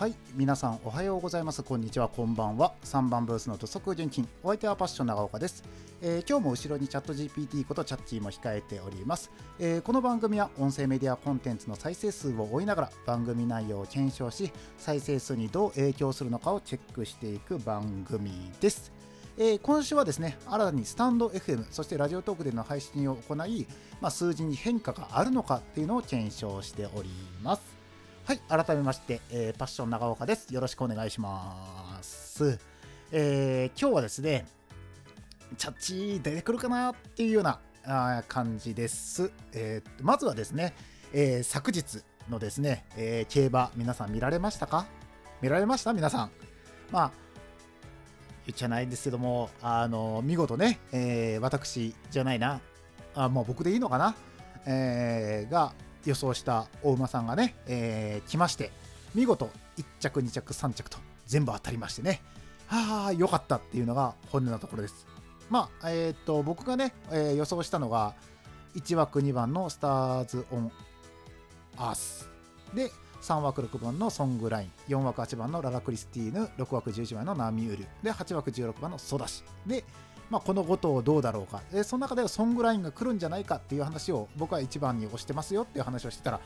はい皆さんおはようございます。こんにちは。こんばんは。3番ブースの土足純金。お相手はパッション長岡です、えー、今日も後ろにチャット GPT ことチャッチーも控えております、えー、この番組は音声メディアコンテンツの再生数を追いながら番組内容を検証し再生数にどう影響するのかをチェックしていく番組です。えー、今週はですね新たにスタンド FM そしてラジオトークでの配信を行い、まあ、数字に変化があるのかっていうのを検証しております。はい、改めまして、えー、パッション長岡です。よろしくお願いします。えー、今日はですね、チャッチ出てくるかなっていうようなあ感じです。えー、まずはですね、えー、昨日のですね、え、競馬、皆さん見られましたか？見られました？皆さん。まあ、言っちゃないんですけども、あの、見事ね、え、私じゃないな、あもう僕でいいのかな、え、が、予想したお馬さんがね、えー、来まして見事1着2着3着と全部当たりましてね。はあ良かったっていうのが本音のところです。まあえっ、と僕がね、えー、予想したのが1枠2番のスターズ・オン・アース。で3枠6番のソングライン。4枠8番のララ・クリスティーヌ。6枠11番のナミウル。で8枠16番のソダシ。でまあ、この5頭どうだろうか、でその中ではソングラインが来るんじゃないかっていう話を僕は一番に推してますよっていう話をしてたら、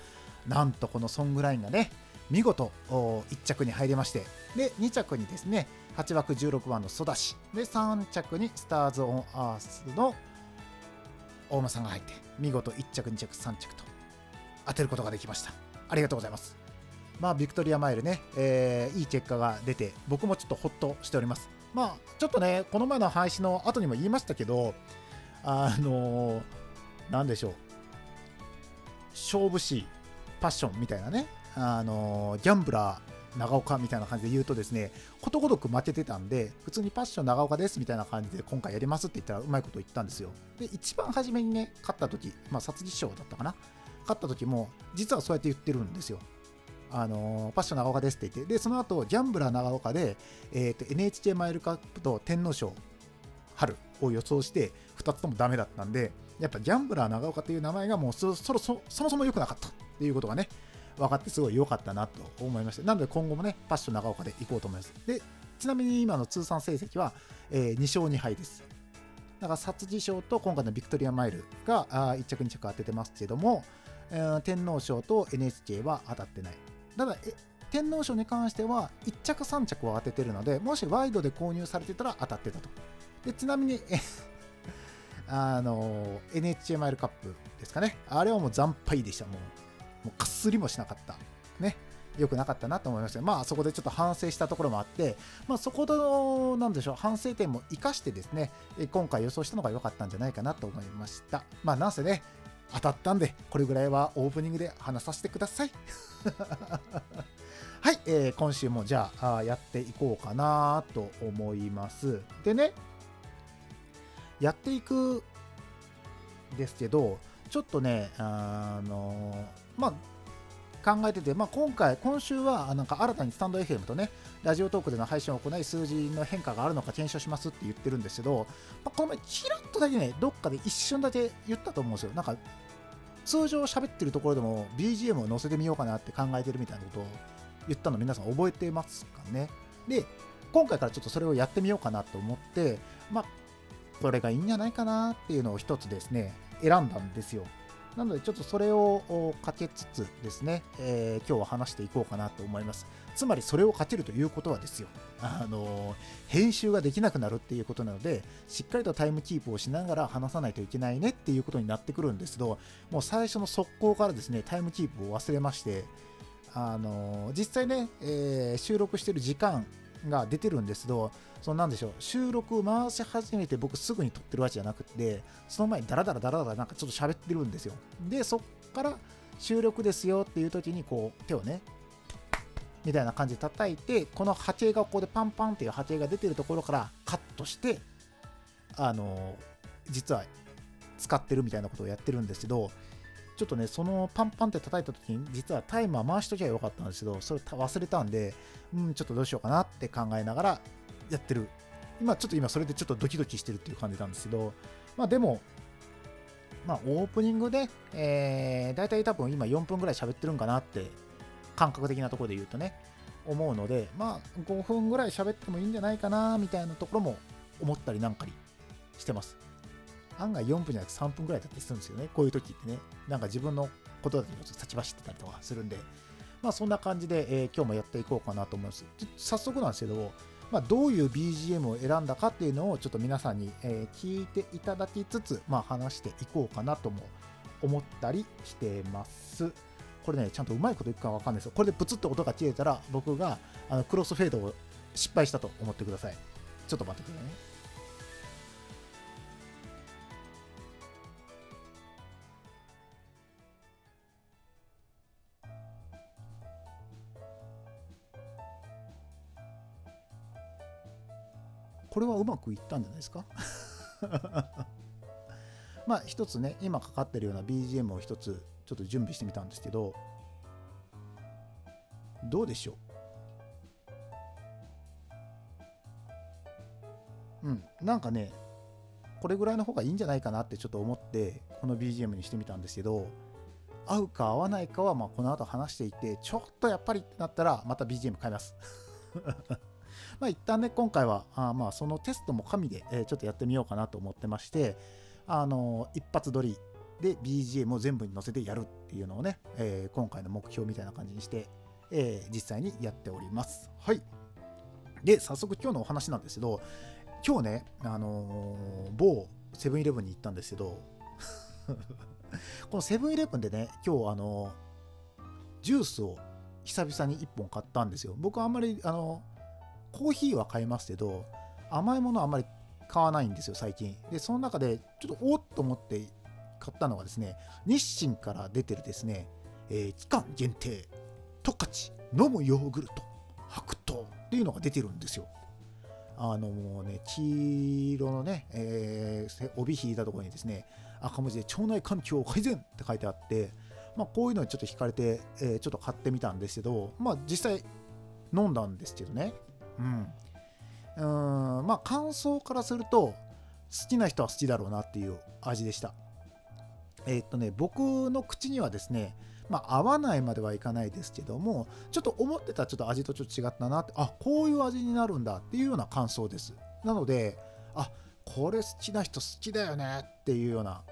なんとこのソングラインがね、見事1着に入りまして、で2着にですね、8枠16番のソダシ、で3着にスターズ・オン・アースの大間さんが入って、見事1着、2着、3着と当てることができました。ありがとうございます。まあ、ビクトリアマイルね、えー、いい結果が出て、僕もちょっとほっとしております。まあ、ちょっとね、この前の配信の後にも言いましたけど、あのー、なんでしょう、勝負師、パッションみたいなね、あのー、ギャンブラー、長岡みたいな感じで言うとですね、ことごとく負けてたんで、普通にパッション長岡ですみたいな感じで今回やりますって言ったらうまいこと言ったんですよ。で、一番初めにね、勝った時、まあ、殺人賞だったかな。勝った時も、実はそうやって言ってるんですよ。あのパッション長岡ですって言って、で、その後、ギャンブラー長岡で、えーと、NHK マイルカップと天皇賞春を予想して、2つともダメだったんで、やっぱギャンブラー長岡という名前がもうそそそそもそも良くなかったっていうことがね、分かってすごい良かったなと思いました。なので今後もね、パッション長岡で行こうと思います。で、ちなみに今の通算成績は、えー、2勝2敗です。だから、殺事賞と今回のビクトリアマイルがあ1着2着当ててますけども、えー、天皇賞と NHK は当たってない。ただ天皇賞に関しては1着3着を当ててるのでもしワイドで購入されてたら当たってたと。でちなみに あの NHK マイルカップですかね。あれはもう惨敗でした。もうもうかすりもしなかった。ね。良くなかったなと思いました。まあそこでちょっと反省したところもあってまあそこのなんでしょう反省点も生かしてですね今回予想したのが良かったんじゃないかなと思いました。まあなんせね当たったんで、これぐらいはオープニングで話させてください。はい、えー、今週もじゃあやっていこうかなと思います。でね、やっていくですけど、ちょっとね、あのまあ、考えてて、まあ、今回、今週はなんか新たにスタンド FM とね、ラジオトークでの配信を行い、数字の変化があるのか検証しますって言ってるんですけど、まあ、この前、ちらっとだけね、どっかで一瞬だけ言ったと思うんですよ。なんか、通常喋ってるところでも BGM を載せてみようかなって考えてるみたいなことを言ったの皆さん覚えてますかね？で、今回からちょっとそれをやってみようかなと思って、まあ、これがいいんじゃないかなっていうのを一つですね、選んだんですよ。なのでちょっとそれをかけつつですね、えー、今日は話していこうかなと思います。つまりそれをかけるということはですよ、あの編集ができなくなるっていうことなので、しっかりとタイムキープをしながら話さないといけないねっていうことになってくるんですけど、もう最初の速攻からですね、タイムキープを忘れまして、あの実際ね、えー、収録してる時間が出てるんですけど、そのなんでしょう、収録を回し始めて僕すぐに撮ってるわけじゃなくて、その前にダラダラダラダラなんかちょっと喋ってるんですよ。で、そっから収録ですよっていう時にこう手をね、みたいな感じで叩いて、この波形がここでパンパンっていう波形が出てるところからカットして、あの、実は使ってるみたいなことをやってるんですけど、ちょっとね、そのパンパンって叩いた時に、実はタイマー回しときゃよかったんですけど、それ忘れたんで、うん、ちょっとどうしようかなって考えながらやってる。今、ちょっと今、それでちょっとドキドキしてるっていう感じなんですけど、まあでも、まあオープニングで、えー、大体多分今4分ぐらい喋ってるんかなって、感覚的なところで言うとね。思うのでまあ5分ぐらい喋ってもいいんじゃないかなみたいなところも思ったりなんかにしてます案外4分じゃなくて3分ぐらいだったりするんですよねこういう時ってねなんか自分のことだと立ち走ってたりとかするんでまあそんな感じで、えー、今日もやっていこうかなと思います早速なんですけどまあ、どういう BGM を選んだかっていうのをちょっと皆さんに、えー、聞いていただきつつ、まあ、話していこうかなとも思ったりしてます。これね、ちゃんとうまいこといくかわかんないですよ。これでプツッと音が切れたら、僕があのクロスフェードを失敗したと思ってください。ちょっと待ってくださいね。これはうまくいったんじゃないですか？まあ一つね今かかってるような BGM を一つちょっと準備してみたんですけどどうでしょう？うんなんかねこれぐらいの方がいいんじゃないかなってちょっと思ってこの BGM にしてみたんですけど合うか合わないかはまあこの後話していてちょっとやっぱりってなったらまた BGM 変えます。まあ一旦ね、今回は、あまあそのテストも加味で、えー、ちょっとやってみようかなと思ってまして、あのー、一発撮りで BGM を全部に載せてやるっていうのをね、えー、今回の目標みたいな感じにして、え実際にやっております。はい。で、早速今日のお話なんですけど、今日ね、あの某セブンイレブンに行ったんですけど、このセブンイレブンでね、今日あのジュースを久々に1本買ったんですよ。僕はあんまりあのコーヒーは買いますけど、甘いものはあまり買わないんですよ、最近。で、その中で、ちょっとおっと思って買ったのがですね、日清から出てるですね、えー、期間限定、十勝飲むヨーグルト、白桃っていうのが出てるんですよ。あのもうね、黄色のね、えー、帯引いたところにですね、赤文字で腸内環境改善って書いてあって、まあ、こういうのにちょっと惹かれて、えー、ちょっと買ってみたんですけど、まあ、実際飲んだんですけどね、うん。うんまあ感想からすると好きな人は好きだろうなっていう味でした。えー、っとね僕の口にはですねまあ合わないまではいかないですけどもちょっと思ってたちょっと味とちょっと違ったなってあこういう味になるんだっていうような感想です。なのであこれ好きな人好きだよねっていうような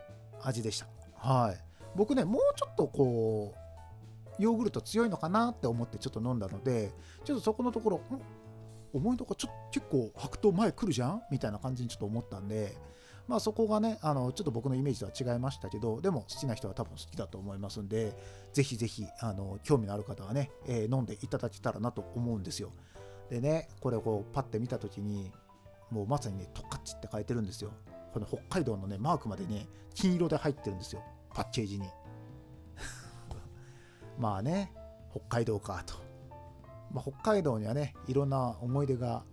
味でした。はい。僕ねもうちょっとこうヨーグルト強いのかなって思ってちょっと飲んだのでちょっとそこのところ思いとかちょ結構白桃前来るじゃん？みたいな感じにちょっと思ったんで、まあそこがね、あの、ちょっと僕のイメージとは違いましたけど、でも好きな人は多分好きだと思いますんで、ぜひぜひ、あの、興味のある方はね、えー、飲んでいただけたらなと思うんですよ。でね、これをこうパッて見た時に、もうまさにね、トカッチって書いてるんですよ。この北海道のね、マークまでね、金色で入ってるんですよ。パッケージに。まあね、北海道かと。まあ、北海道にはねいろんな思い出が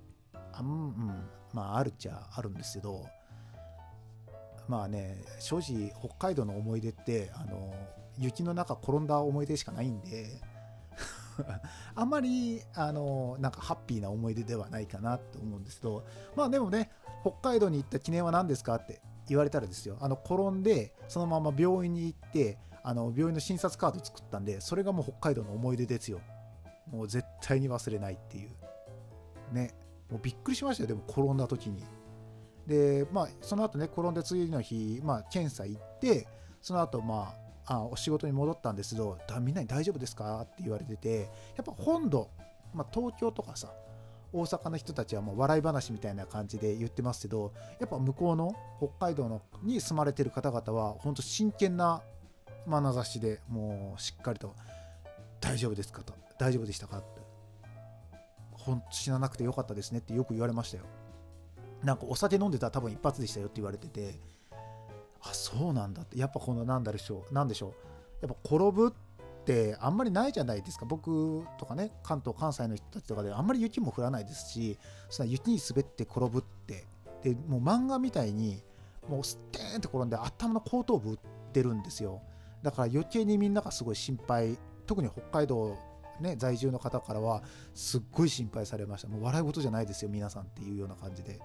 あ,、うんうんまあ、あるっちゃあるんですけどまあね正直北海道の思い出ってあの雪の中転んだ思い出しかないんで あんまりあのなんかハッピーな思い出ではないかなと思うんですけどまあでもね北海道に行った記念は何ですかって言われたらですよ。あの転んでそのまま病院に行ってあの病院の診察カード作ったんでそれがもう北海道の思い出ですよ。もう絶対に忘れないっていう。ね。もうびっくりしましたよ、でも転んだ時に。で、まあ、その後ね、転んで次の日、まあ、検査行って、その後、まあ、あお仕事に戻ったんですけど、みんなに大丈夫ですかって言われてて、やっぱ本土、まあ、東京とかさ、大阪の人たちはもう笑い話みたいな感じで言ってますけど、やっぱ向こうの北海道のに住まれてる方々は、本当真剣な眼差しでもうしっかりと大丈夫ですかと大丈夫でしたか？って。ほん死ななくてよかったですねってよく言われましたよ。なんかお酒飲んでたら多分一発でしたよって言われてて、あ、そうなんだって。やっぱこのなんだでしょう。なんでしょう。やっぱ転ぶってあんまりないじゃないですか。僕とかね、関東、関西の人たちとかであんまり雪も降らないですし、その雪に滑って転ぶって。で、もう漫画みたいに、もうステーンって転んで頭の後頭部打ってるんですよ。だから余計にみんながすごい心配、特に北海道ね、在住の方からはすっごい心配されました。もう笑い事じゃないですよ、皆さんっていうような感じで。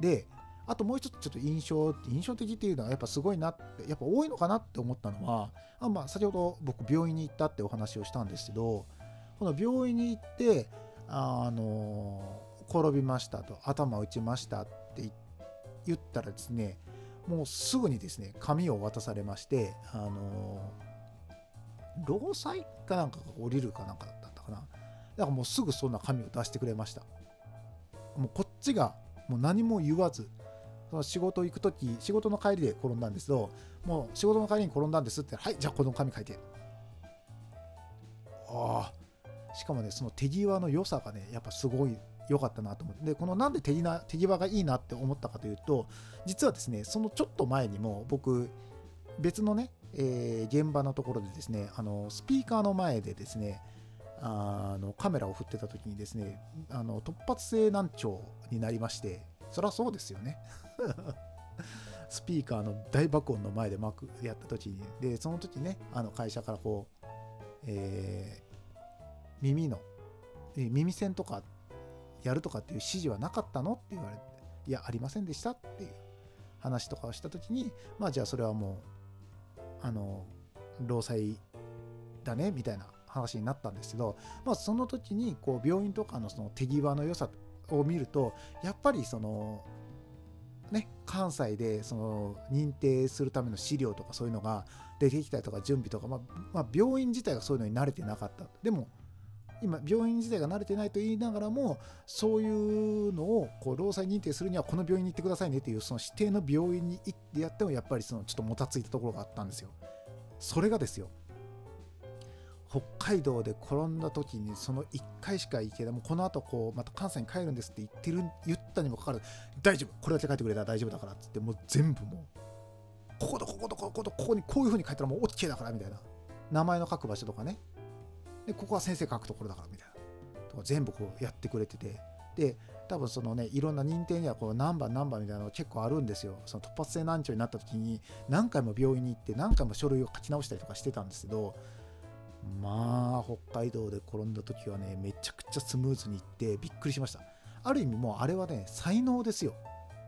で、あともう一つちょっと印象、印象的っていうのはやっぱすごいなって、やっぱ多いのかなって思ったのは、あまあ、先ほど僕病院に行ったってお話をしたんですけど、この病院に行って、あの転びましたと頭打ちましたって言ったらですねもうすぐにですね紙を渡されましてあの労災かなんかが降りるかなんかかな。だからもうすぐそんな紙を出してくれました。もうこっちがもう何も言わずその仕事行く時仕事の帰りで転んだんですけどもう仕事の帰りに転んだんですってはいじゃあこの紙書いて。ああ。しかもねその手際の良さがねやっぱすごい良かったなと思って。でこのなんで手際手際がいいなって思ったかというと実はですねそのちょっと前にも僕別のね、えー、現場のところでですねあのスピーカーの前でですねあのカメラを振ってた時にですねあの突発性難聴になりましてそりゃそうですよね。スピーカーの大爆音の前でマークやった時にでその時ねあの会社からこう、えー、耳の、耳栓とかやるとかっていう指示はなかったのって言われていやありませんでしたっていう話とかをした時にまあじゃあそれはもうあの労災だねみたいな話になったんですけど、まあ、その時にこう病院とかのその手際の良さを見るとやっぱりそのね関西でその認定するための資料とかそういうのが出てきたりとか準備とか、まあ、まあ、病院自体がそういうのに慣れてなかった。でも今病院自体が慣れてないと言いながらもそういうのをこう労災認定するにはこの病院に行ってくださいねっていうその指定の病院に行ってやってもやっぱりそのちょっともたついたところがあったんですよ。それがですよ。北海道で転んだ時にその1回しか行けないもうこの後こうまた関西に帰るんですって言ってる言ったにもかかわらず大丈夫これだけ書いてくれたら大丈夫だからっつってもう全部もうこことこことこことここにこういう風に書いたらもう OK だからみたいな。名前の書く場所とかね。でここは先生書くところだからみたいな。とか全部こうやってくれてて。で多分そのねいろんな認定にはこう何番何番みたいなの結構あるんですよ。その突発性難聴になった時に何回も病院に行って何回も書類を書き直したりとかしてたんですけどまあ北海道で転んだ時はねめちゃくちゃスムーズにいってびっくりしました。ある意味もうあれはね才能ですよ。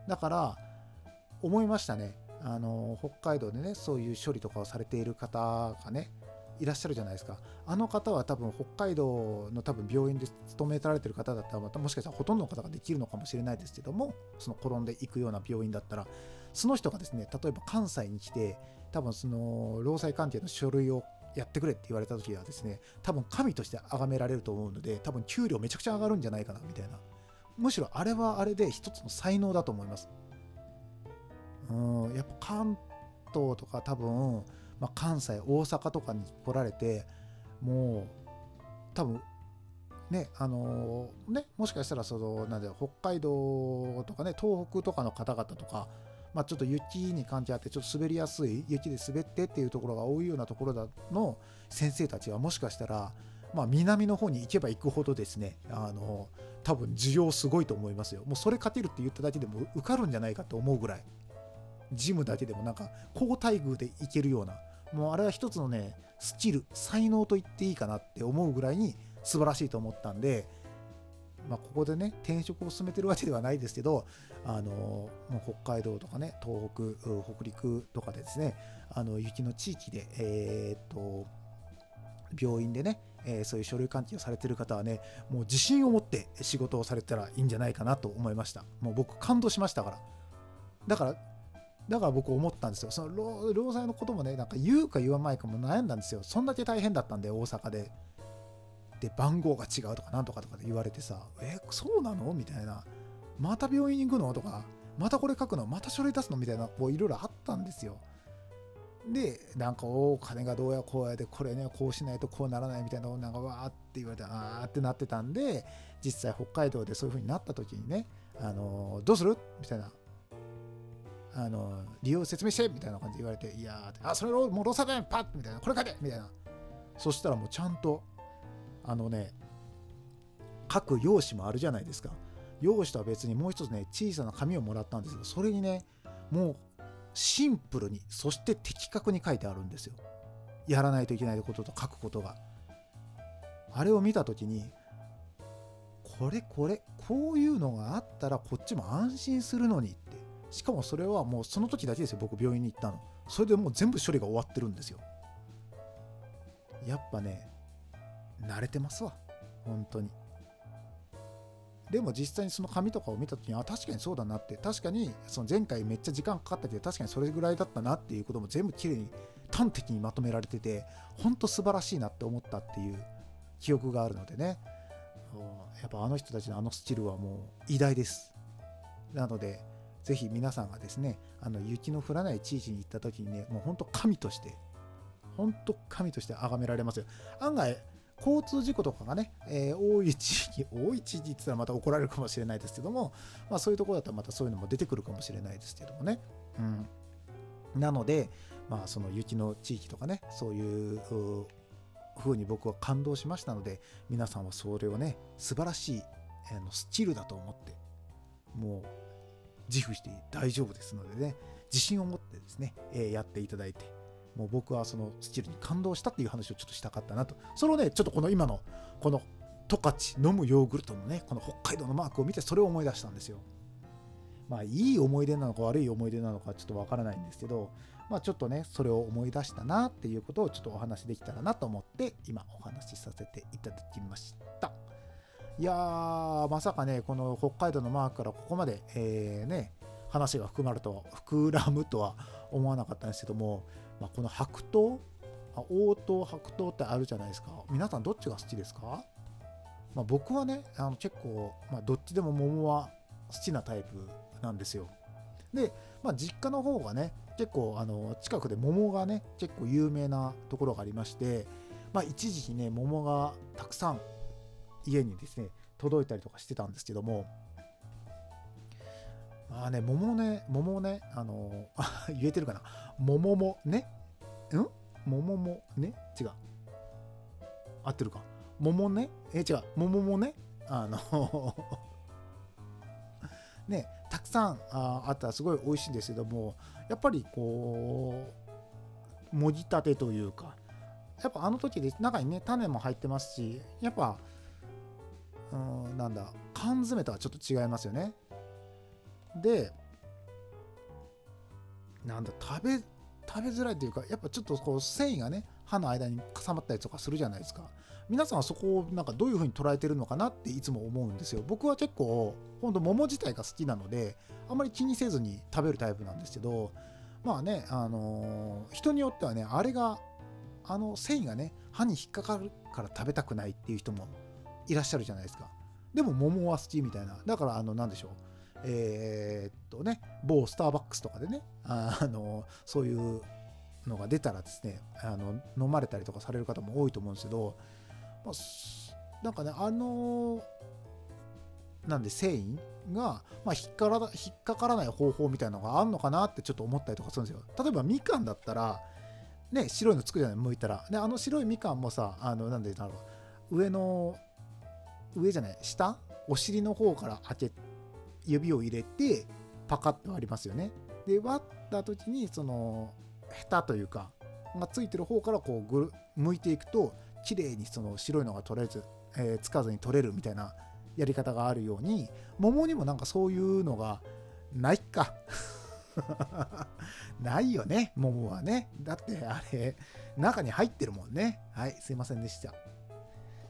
だから思いましたね。あの北海道でねそういう処理とかをされている方がねいらっしゃるじゃないですか。あの方は多分北海道の多分病院で勤められてる方だったらまたもしかしたらほとんどの方ができるのかもしれないですけどもその転んでいくような病院だったらその人がですね例えば関西に来て多分その労災関係の書類をやってくれって言われた時はですね多分神として崇められると思うので多分給料めちゃくちゃ上がるんじゃないかなみたいな。むしろあれはあれで一つの才能だと思います。うんやっぱ関東とか多分まあ、関西大阪とかに来られてもう多分ねあのー、ねもしかしたらそのなんで北海道とかね東北とかの方々とかまあ、ちょっと雪に感じあってちょっと滑りやすい雪で滑ってっていうところが多いようなところだの先生たちはもしかしたら、まあ、南の方に行けば行くほどですねあの多分需要すごいと思いますよ。もうそれ勝てるって言っただけでも受かるんじゃないかと思うぐらいジムだけでもなんか高待遇で行けるようなもうあれは一つのねスキル才能と言っていいかなって思うぐらいに素晴らしいと思ったんで、まあ、ここでね転職を進めてるわけではないですけどあのもう北海道とかね東北北陸とかですねあの雪の地域でえー、っと病院でね、えー、そういう書類関係をされてる方はねもう自信を持って仕事をされたらいいんじゃないかなと思いましたもう僕感動しましたからだからだから僕思ったんですよ。その労災のこともね、なんか言うか言わないかも悩んだんですよ。そんだけ大変だったんで、大阪で。で、番号が違うとかなんとかとかで言われてさ、え、そうなの？みたいな。また病院に行くの？とか、またこれ書くの？また書類出すの？みたいな、こういろいろあったんですよ。で、なんか、お金がどうやこうやで、これね、こうしないとこうならないみたいな、なんかわーって言われて、あーってなってたんで、実際北海道でそういう風になった時にね、あの、どうする？みたいな。あの利用説明してみたいな感じで言われて、いやー、あ、それをもうロサでパッみたいな、これ書いて！みたいな。そしたらもうちゃんと、あのね、書く用紙もあるじゃないですか。用紙とは別にもう一つね、小さな紙をもらったんですよ。それにね、もうシンプルに、そして的確に書いてあるんですよ。やらないといけないことと書くことが。あれを見たときに、これこれ、こういうのがあったらこっちも安心するのにってしかもそれはもうその時だけですよ僕病院に行ったのそれでもう全部処理が終わってるんですよやっぱね慣れてますわ。本当に。でも実際にその紙とかを見た時にあ確かにそうだなって。確かにその前回めっちゃ時間かかったけど確かにそれぐらいだったなっていうことも全部きれいに端的にまとめられてて本当素晴らしいなって思ったっていう記憶があるのでね。やっぱあの人たちのあのスチルはもう偉大です。なのでぜひ皆さんがですねあの雪の降らない地域に行った時にねもう本当神として本当神として崇められますよ。案外交通事故とかがね、えー、多い地域、多い地域って言ったらまた怒られるかもしれないですけども、まあ、そういうところだったらまたそういうのも出てくるかもしれないですけどもね。うん、なので、まあ、その雪の地域とかね、そういう風に僕は感動しましたので、皆さんはそれをね、素晴らしいあのスチールだと思って、もう自負して大丈夫ですのでね、自信を持ってですね、えー、やっていただいて、もう僕はそのスチールに感動したっていう話をちょっとしたかったなと。それをね、ちょっとこの今の、この十勝飲むヨーグルトのね、この北海道のマークを見てそれを思い出したんですよ。まあ、いい思い出なのか悪い思い出なのかちょっとわからないんですけど、まあ、ちょっとね、それを思い出したなっていうことをちょっとお話できたらなと思って、今お話しさせていただきました。いやー、まさかね、この北海道のマークからここまで、えー、ね、話が含まると、膨らむとは思わなかったんですけども、まあ、この白桃？黄桃白桃ってあるじゃないですか。皆さんどっちが好きですか、まあ、僕はねあの結構、まあ、どっちでも桃は好きなタイプなんですよ。で、まあ、実家の方がね結構あの近くで桃がね結構有名なところがありまして、まあ、一時期ね桃がたくさん家にですね届いたりとかしてたんですけども。まあね、桃ね、桃ね、あの、言えてるかな？桃もね、ん？桃もね？違う。合ってるか？桃ね？え、違う。桃もね、あの ね、たくさんああったらすごい美味しいんですけども、やっぱりこう、もぎたてというか、やっぱあの時で中にね、種も入ってますし、やっぱ、うん、なんだ、缶詰とはちょっと違いますよね。でなんだ食べ食べづらいというかやっぱちょっとこう繊維がね歯の間に挟まったりとかするじゃないですか。皆さんはそこをなんかどういう風に捉えてるのかなっていつも思うんですよ。僕は結構ほんと桃自体が好きなのであんまり気にせずに食べるタイプなんですけどまあねあのー、人によってはねあれがあの繊維がね歯に引っかかるから食べたくないっていう人もいらっしゃるじゃないですか。でも桃は好きみたいな。だからあの何でしょう。えー、っとね、某スターバックスとかでね、あ のそういうのが出たらですねあの、飲まれたりとかされる方も多いと思うんですけど、まあ、なんかね、あの、なんで繊維が、まあ、引っから引っかからない方法みたいなのがあるのかなってちょっと思ったりとかするんですよ。例えばみかんだったら、ね、白いのつくじゃない、剥いたら。で、あの白いみかんもさ、あの、なんでだろう、上の、上じゃない、下？お尻の方から開けて、指を入れてパカッと割りますよね。で割った時にそのヘタというかがついてる方からこうぐる向いていくと綺麗にその白いのが取れず、えー、つかずに取れるみたいなやり方があるように桃にもなんかそういうのがないか。ないよね桃はね。だってあれ中に入ってるもんね。はいすいませんでした。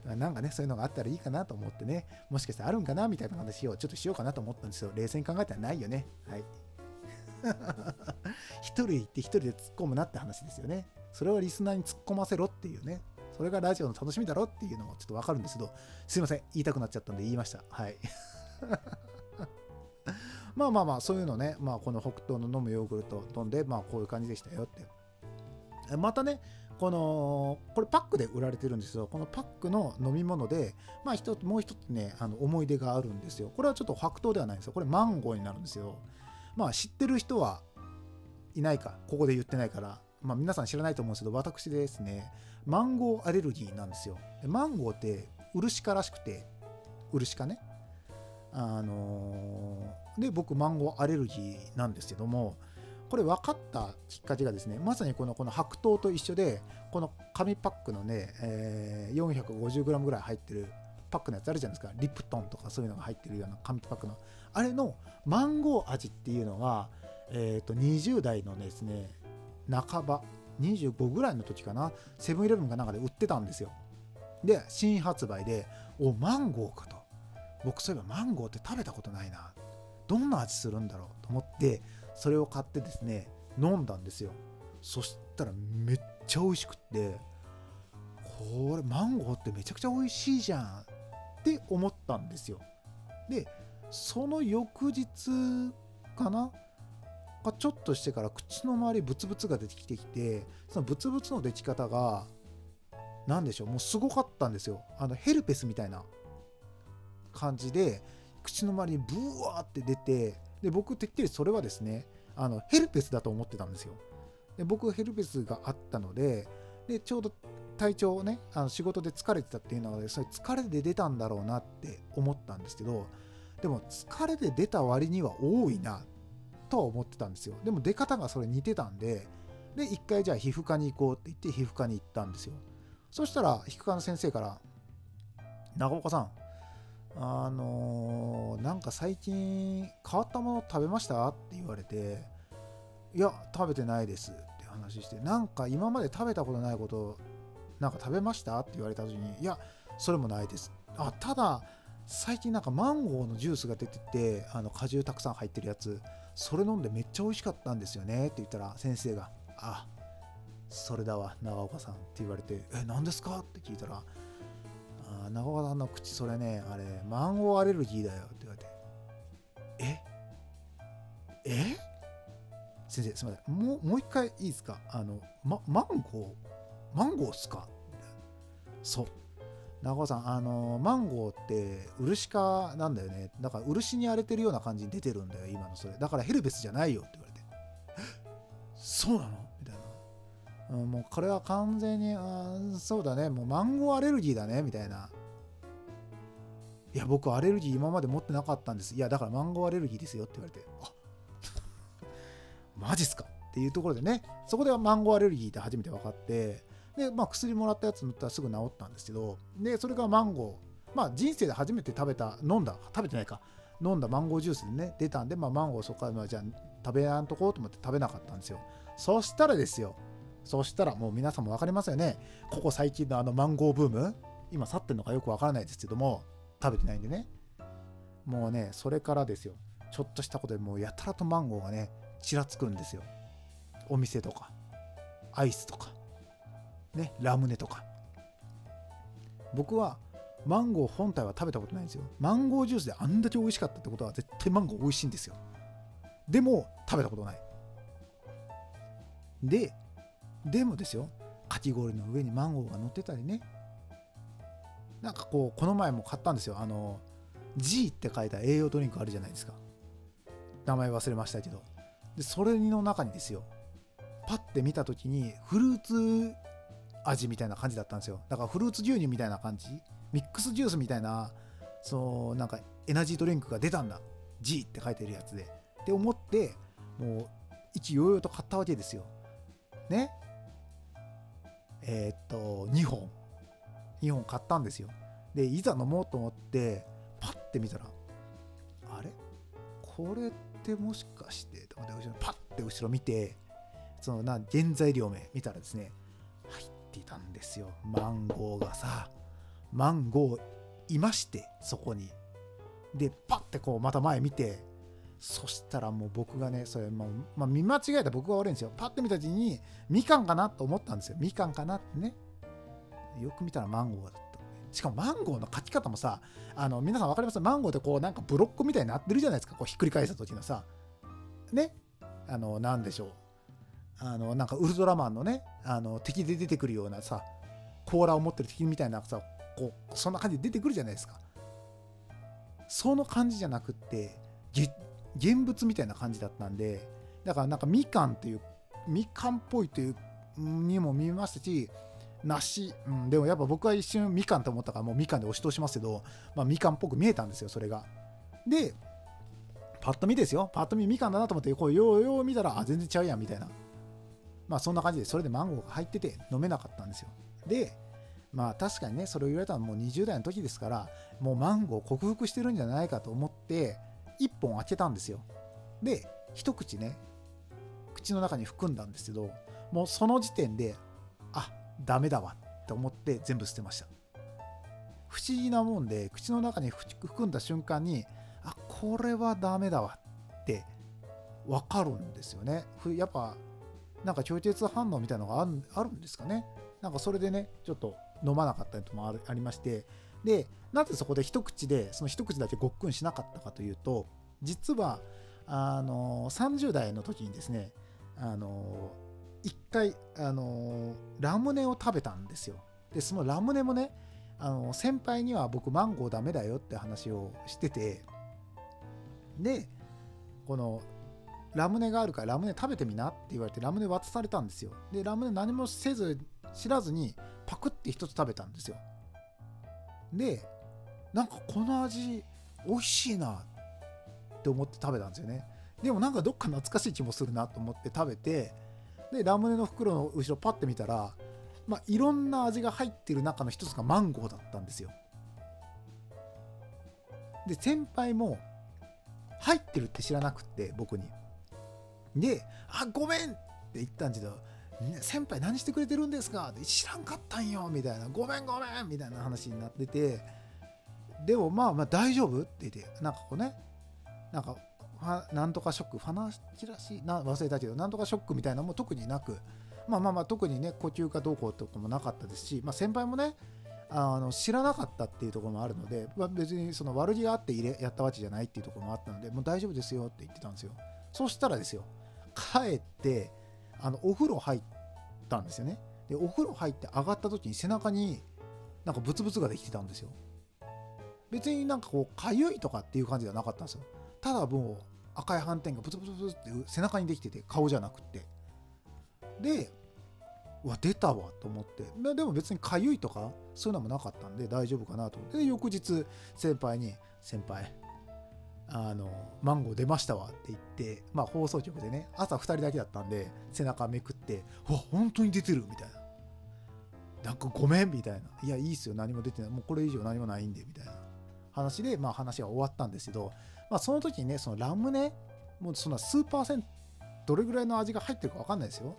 なんかね、そういうのがあったらいいかなと思ってね、もしかしたらあるんかなみたいな話をちょっとしようかなと思ったんですよ。冷静に考えたらないよね。はい。一人行って一人で突っ込むなって話ですよね。それはリスナーに突っ込ませろっていうね。それがラジオの楽しみだろっていうのもちょっとわかるんですけど、すいません。言いたくなっちゃったんで言いました。はい。まあまあまあ、そういうのね、まあこの北東の飲むヨーグルト飲んで、まあこういう感じでしたよって。またね、このこれパックで売られてるんですよ。このパックの飲み物で、まあ、一つもう一つねあの思い出があるんですよ。これはちょっと白桃ではないんですよ。これマンゴーになるんですよ。まあ知ってる人はいないか。ここで言ってないから。まあ皆さん知らないと思うんですけど私ですねマンゴーアレルギーなんですよ。マンゴーってウルシカらしくてウルシカね。あのー、で僕マンゴーアレルギーなんですけどもこれ分かったきっかけがですね、まさにこのこの白桃と一緒で、この紙パックのね、えー、450g ぐらい入ってるパックのやつあるじゃないですか。リプトンとかそういうのが入ってるような紙パックの。あれのマンゴー味っていうのは、え、ー、と、20代のですね、半ば、25ぐらいの時かな、セブンイレブンかなんかで売ってたんですよ。で、新発売で、お、マンゴーかと。僕そういえばマンゴーって食べたことないなどんな味するんだろうと思ってそれを買ってですね飲んだんですよ。そしたらめっちゃ美味しくってこれマンゴーってめちゃくちゃ美味しいじゃんって思ったんですよ。でその翌日かながちょっとしてから口の周りブツブツが出てきてきてそのブツブツの出来方が何でしょうもうすごかったんですよ。あのヘルペスみたいな感じで口の周りにブワーって出てで僕てっきりそれはですねあのヘルペスだと思ってたんですよ。で僕ヘルペスがあったのででちょうど体調をねあの仕事で疲れてたっていうのはそれ疲れで出たんだろうなって思ったんですけどでも疲れで出た割には多いなとは思ってたんですよ。でも出方がそれ似てたんでで一回じゃあ皮膚科に行こうって言って皮膚科に行ったんですよ。そしたら皮膚科の先生から「長岡さんあのー、なんか最近変わったもの食べました?」って言われて「いや食べてないです」って話してなんか今まで食べたことないことなんか食べました？って言われた時にいやそれもないですあただ最近なんかマンゴーのジュースが出ててあの果汁たくさん入ってるやつそれ飲んでめっちゃ美味しかったんですよねって言ったら先生が「あそれだわ長岡さん」って言われて「え何ですか?」って聞いたら「あ長岡さんの口それねあれマンゴーアレルギーだよ」って言われて「え？え？先生すみません。もうもう一回いいですか？あの、ま、マンゴー？マンゴーっすか？そう。長尾さん、あのマンゴーって漆科なんだよね。だから漆に荒れてるような感じに出てるんだよ、今のそれ。だからヘルペスじゃないよって言われて。そうなの、うん。もうこれは完全に、あそうだね、もうマンゴーアレルギーだね、みたいな。いや、僕アレルギー今まで持ってなかったんです。いや、だからマンゴーアレルギーですよって言われて。あ マジっすか？っていうところでね、そこではマンゴーアレルギーって初めて分かって、で、まあ、薬もらったやつ塗ったらすぐ治ったんですけど、で、それがマンゴー。まあ、人生で初めて食べた、飲んだ、食べてないか、飲んだマンゴージュースでね、出たんで、まあ、マンゴーそこから、まあ、じゃあ食べやんとこうと思って食べなかったんですよ。そしたらですよ、そしたらもう皆さんも分かりますよね。ここ最近のあのマンゴーブーム、今去ってるのかよく分からないですけども、食べてないんでね。もうね、それからですよ、ちょっとしたことでもうやたらとマンゴーがね、ちらつくんですよ。お店とか、アイスとか。ね、ラムネとか僕はマンゴー本体は食べたことないんですよマンゴージュースであんだけ美味しかったってことは絶対マンゴー美味しいんですよでも食べたことないででもですよかき氷の上にマンゴーが乗ってたりね。なんかこうこの前も買ったんですよ。あの G って書いた栄養ドリンクあるじゃないですか。名前忘れましたけど。でそれの中にですよパッて見た時にフルーツ味みたいな感じだったんですよ。だからフルーツ牛乳みたいな感じミックスジュースみたいなそうなんかエナジードリンクが出たんだ。G って書いてるやつで。って思ってもう意気揚々と買ったわけですよ。ね。えー、っと2本。2本買ったんですよ。でいざ飲もうと思ってパッて見たらあれ？これってもしかしてと思って後ろパッて後ろ見てそのな原材料名見たらですね入っていたんですよ。マンゴーがさマンゴーいましてそこに。でパッてこうまた前見てそしたらもう僕がねそれもう、まあ、見間違えた僕が悪いんですよ。パッて見た時にみかんかなと思ったんですよ。みかんかなってね。よく見たらマンゴーだったしかもマンゴーの書き方もさあの皆さん分かります？マンゴーってこうなんかブロックみたいになってるじゃないですか。こうひっくり返した時のさ。ね。あの何でしょう。あのなんかウルトラマンのねあの敵で出てくるようなさ甲羅を持ってる敵みたいなさこうそんな感じで出てくるじゃないですか。その感じじゃなくって現物みたいな感じだったんでだからなんかみかんっていうみかんっぽいというにも見えましたし梨、うん、でもやっぱ僕は一瞬みかんと思ったからもうみかんで押し通しますけど、まあ、みかんっぽく見えたんですよそれが。でパッと見ですよ。パッと見みかんだなと思ってこうようよう見たらあ全然ちゃうやんみたいな。まあそんな感じでそれでマンゴーが入ってて飲めなかったんですよ。でまあ確かにねそれを言われたのはもう20代の時ですからもうマンゴー克服してるんじゃないかと思って1本開けたんですよ。で一口ね口の中に含んだんですけどもうその時点であダメだわって思って全部捨てました。不思議なもんで口の中に含んだ瞬間にあこれはダメだわって分かるんですよね。やっぱなんか拒絶反応みたいなのがあるんですかね。なんかそれでねちょっと飲まなかったりともありましてでなぜそこで一口でその一口だけごっくんしなかったかというと実はあの30代の時にですねあの一回あのラムネを食べたんですよ。でそのラムネもねあの先輩には僕マンゴーダメだよって話をしててでこのラムネがあるからラムネ食べてみなって言われてラムネ渡されたんですよ。でラムネ何もせず知らずにパクって一つ食べたんですよ。でなんかこの味美味しいなって思って食べたんですよね。でもなんかどっか懐かしい気もするなと思って食べてでラムネの袋の後ろパッて見たらまあいろんな味が入ってる中の一つがマンゴーだったんですよ。で先輩も入ってるって知らなくって僕に。で「あごめん!」って言ったんですけど先輩何してくれてるんですか？って知らんかったんよみたいなごめんごめんみたいな話になっててでもまあまあ大丈夫？って言ってなんかこうねなんかなんとかショックファナチラシな忘れたけどなんとかショックみたいなのも特になくまあまあまあ特にね呼吸かどうこうとかもなかったですし、まあ、先輩もねあの知らなかったっていうところもあるので、まあ、別にその悪気があって入れやったわけじゃないっていうところもあったのでもう大丈夫ですよって言ってたんですよ。そしたらですよ帰ってあのお風呂入ったんですよね。でお風呂入って上がった時に背中になんかブツブツができてたんですよ。別になんかこうかゆいとかっていう感じではなかったんですよ。ただもう赤い斑点がブツブツブツって背中にできてて顔じゃなくって。でうわ出たわと思って。でも別にかゆいとかそういうのもなかったんで大丈夫かなと思って。で翌日先輩に「先輩あのマンゴー出ましたわ」って言ってまあ放送局でね朝2人だけだったんで背中めくって「うわ本当に出てる」みたいな「なんかごめん」みたいな「いやいいっすよ。何も出てない。もうこれ以上何もないんで」みたいな。話でまあ話は終わったんですけどまあその時にねそのラムネもうそんな数パーセントどれぐらいの味が入ってるか分かんないですよ。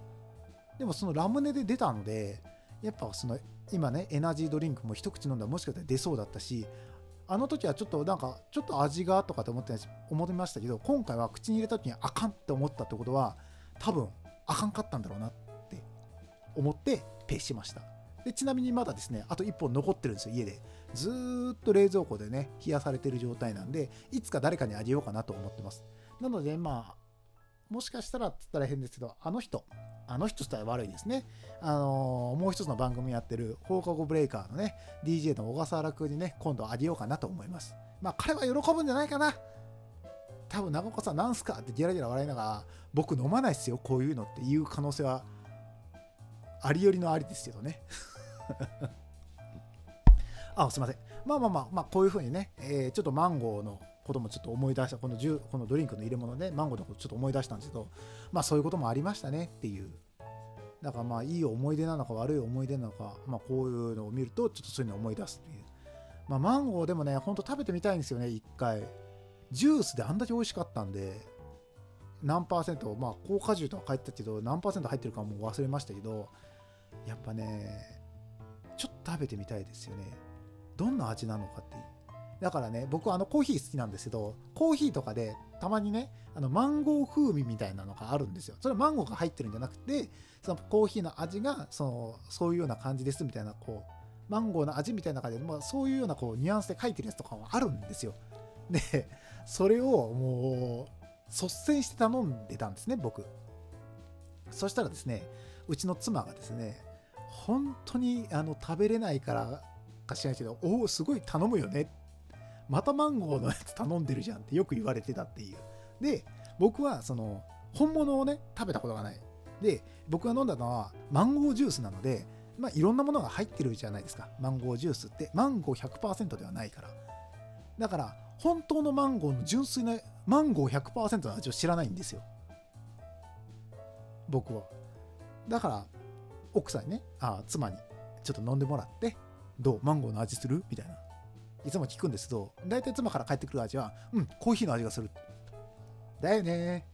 でもそのラムネで出たのでやっぱその今ねエナジードリンクも一口飲んだらもしかしたら出そうだったしあの時はちょっとなんかちょっと味がとかって思って思ってましたけど今回は口に入れた時にあかんって思ったってことは多分あかんかったんだろうなって思ってペーしました。でちなみにまだですねあと1本残ってるんですよ家で。ずっと冷蔵庫でね冷やされてる状態なんでいつか誰かにあげようかなと思ってます。なのでまもしかしたらって言ったら変ですけどあの人あの人したら悪いですね。あのー、もう一つの番組やってる放課後ブレイカーのね、DJ の小笠原くんにね、今度あげようかなと思います。まあ、彼は喜ぶんじゃないかな。多分、長岡さん、なんすかってギラギラ笑いながら、僕飲まないっすよ、こういうのっていう可能性は、ありよりのありですけどね。あ、すいません。まあまあまあ、まあ、こういうふうにね、えー、ちょっとマンゴーのこともちょっと思い出したこのこのドリンクの入れ物でマンゴーのことちょっと思い出したんですけどまあそういうこともありましたねっていう。だからまあいい思い出なのか悪い思い出なのかまあこういうのを見るとちょっとそういうのを思い出すっていう。まあマンゴーでもねほんと食べてみたいんですよね一回。ジュースであんだけ美味しかったんで何パーセントまあ高果汁とは書いてたけど何パーセント入ってるかも忘れましたけどやっぱねちょっと食べてみたいですよね。どんな味なのかっていう。だからね、僕はあのコーヒー好きなんですけど、コーヒーとかでたまにね、あのマンゴー風味みたいなのがあるんですよ。それはマンゴーが入ってるんじゃなくて、そのコーヒーの味がそのそういうような感じですみたいな、こう、マンゴーの味みたいな感じで、まあ、そういうようなこうニュアンスで書いてるやつとかもあるんですよ。で、それをもう率先して頼んでたんですね、僕。そしたらですね、うちの妻がですね、本当にあの食べれないからか知らないけど、おお、すごい頼むよねってまたマンゴーのやつ頼んでるじゃんってよく言われてたっていう。で、僕はその本物をね、食べたことがない。で、僕が飲んだのはマンゴージュースなので、まあ、いろんなものが入ってるじゃないですか。マンゴージュースって。マンゴー100%ではないから。だから、本当のマンゴーの純粋なマンゴー100%の味を知らないんですよ。僕は。だから、奥さんにね、あ妻にちょっと飲んでもらって、どう？マンゴーの味する？みたいな。いつも聞くんですけど、大体妻から帰ってくる味は、うん、コーヒーの味がする。だよね。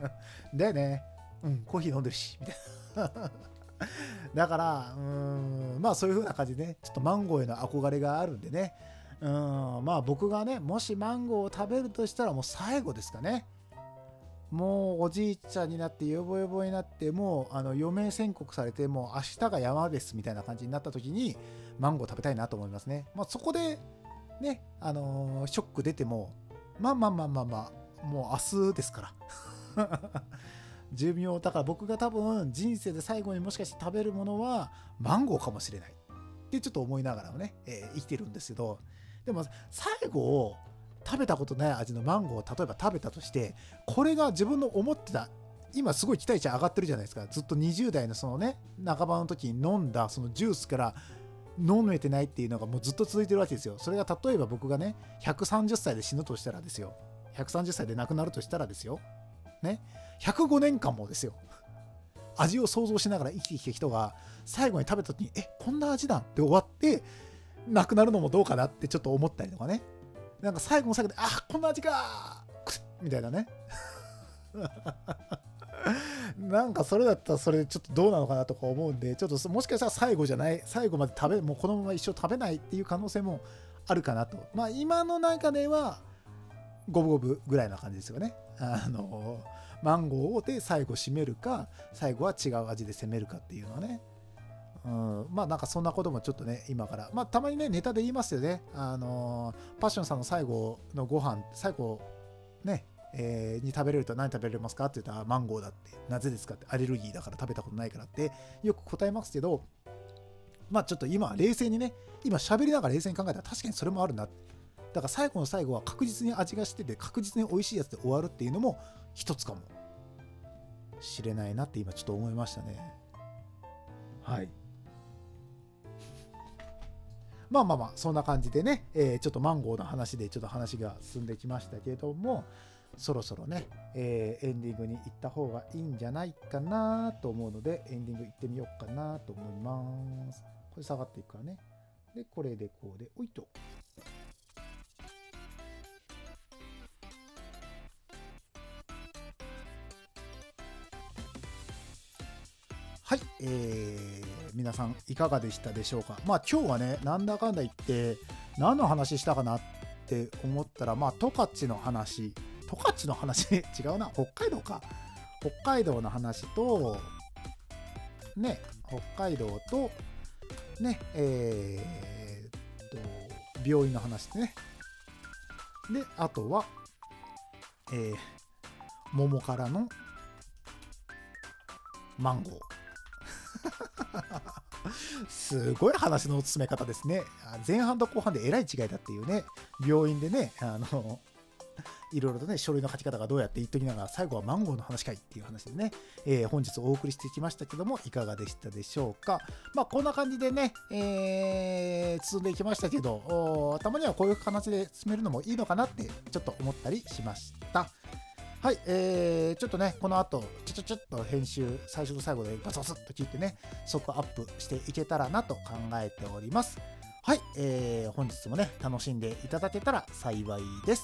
だよね。うん、コーヒー飲んでるし、みたいな。だからうんまあそういう風な感じでねちょっとマンゴーへの憧れがあるんでね。うんまあ僕がねもしマンゴーを食べるとしたらもう最後ですかね。もうおじいちゃんになってヨボヨボになってもうあの余命宣告されてもう明日が山ですみたいな感じになった時にマンゴー食べたいなと思いますね。まあ、そこでね、あのーショック出てもまあまあまあまあまあもう明日ですから。寿命だから僕が多分人生で最後にもしかして食べるものはマンゴーかもしれないってちょっと思いながらもね、えー生きてるんですけどでも最後食べたことない味のマンゴーを例えば食べたとしてこれが自分の思ってた今すごい期待値上がってるじゃないですかずっと20代のそのね半ばの時に飲んだそのジュースから飲めてないっていうのがもうずっと続いてるわけですよ。それが例えば僕がね130歳で死ぬとしたらですよ。130歳で亡くなるとしたらですよ。ね。105年間もですよ。味を想像しながら生きてきた人が最後に食べた時にえこんな味だって終わって亡くなるのもどうかなってちょっと思ったりとかね。なんか最後の最後であこんな味かくっみたいなね。なんかそれだったらそれでちょっとどうなのかなとか思うんでちょっともしかしたら最後じゃない最後まで食べもうこのまま一生食べないっていう可能性もあるかなと。まあ今の中では五分五分ぐらいな感じですよね。あのマンゴーで最後締めるか最後は違う味で攻めるかっていうのはね。うん、まあなんかそんなこともちょっとね今から。まあたまにねネタで言いますよね。あのパッションさんの最後のご飯最後ねえーに食べれると何食べれますかって言ったらマンゴーだってなぜですかってアレルギーだから食べたことないからってよく答えますけどまあちょっと今冷静にね今喋りながら冷静に考えたら確かにそれもあるな。だから最後の最後は確実に味がしてて確実に美味しいやつで終わるっていうのも一つかもしれないなって今ちょっと思いましたね。はい。まあまあまあそんな感じでね、えーちょっとマンゴーの話でちょっと話が進んできましたけれどもそろそろね、えーエンディングに行った方がいいんじゃないかなと思うのでエンディング行ってみようかなと思います。これ下がっていくからね。でこれでこうでおいと。はい、えー皆さんいかがでしたでしょうか？まあ今日はねなんだかんだ言って何の話したかなって思ったらまあ十勝の話十勝の話 違うな。北海道か。北海道の話とね北海道とねえーっと病院の話でね。であとはえー桃からのマンゴー。すごい話の進め方ですね。前半と後半でえらい違いだっていうね、病院でね、あの、いろいろとね、書類の書き方がどうやって言っときながら、最後はマンゴーの話かいっていう話でね、えー本日お送りしてきましたけども、いかがでしたでしょうか？まあ、こんな感じでね、えー進んでいきましたけど、たまにはこういう形で進めるのもいいのかなって、ちょっと思ったりしました。はい、えー、ちょっとね、この後、ちょちょちょっと編集、最初と最後でバツバツっと切ってね、速アップしていけたらなと考えております。はい、えー、本日もね、楽しんでいただけたら幸いです。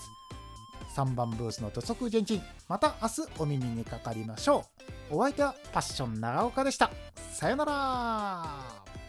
3番ブースの土足前進、また明日お耳にかかりましょう。お相手はパッション長岡でした。さよなら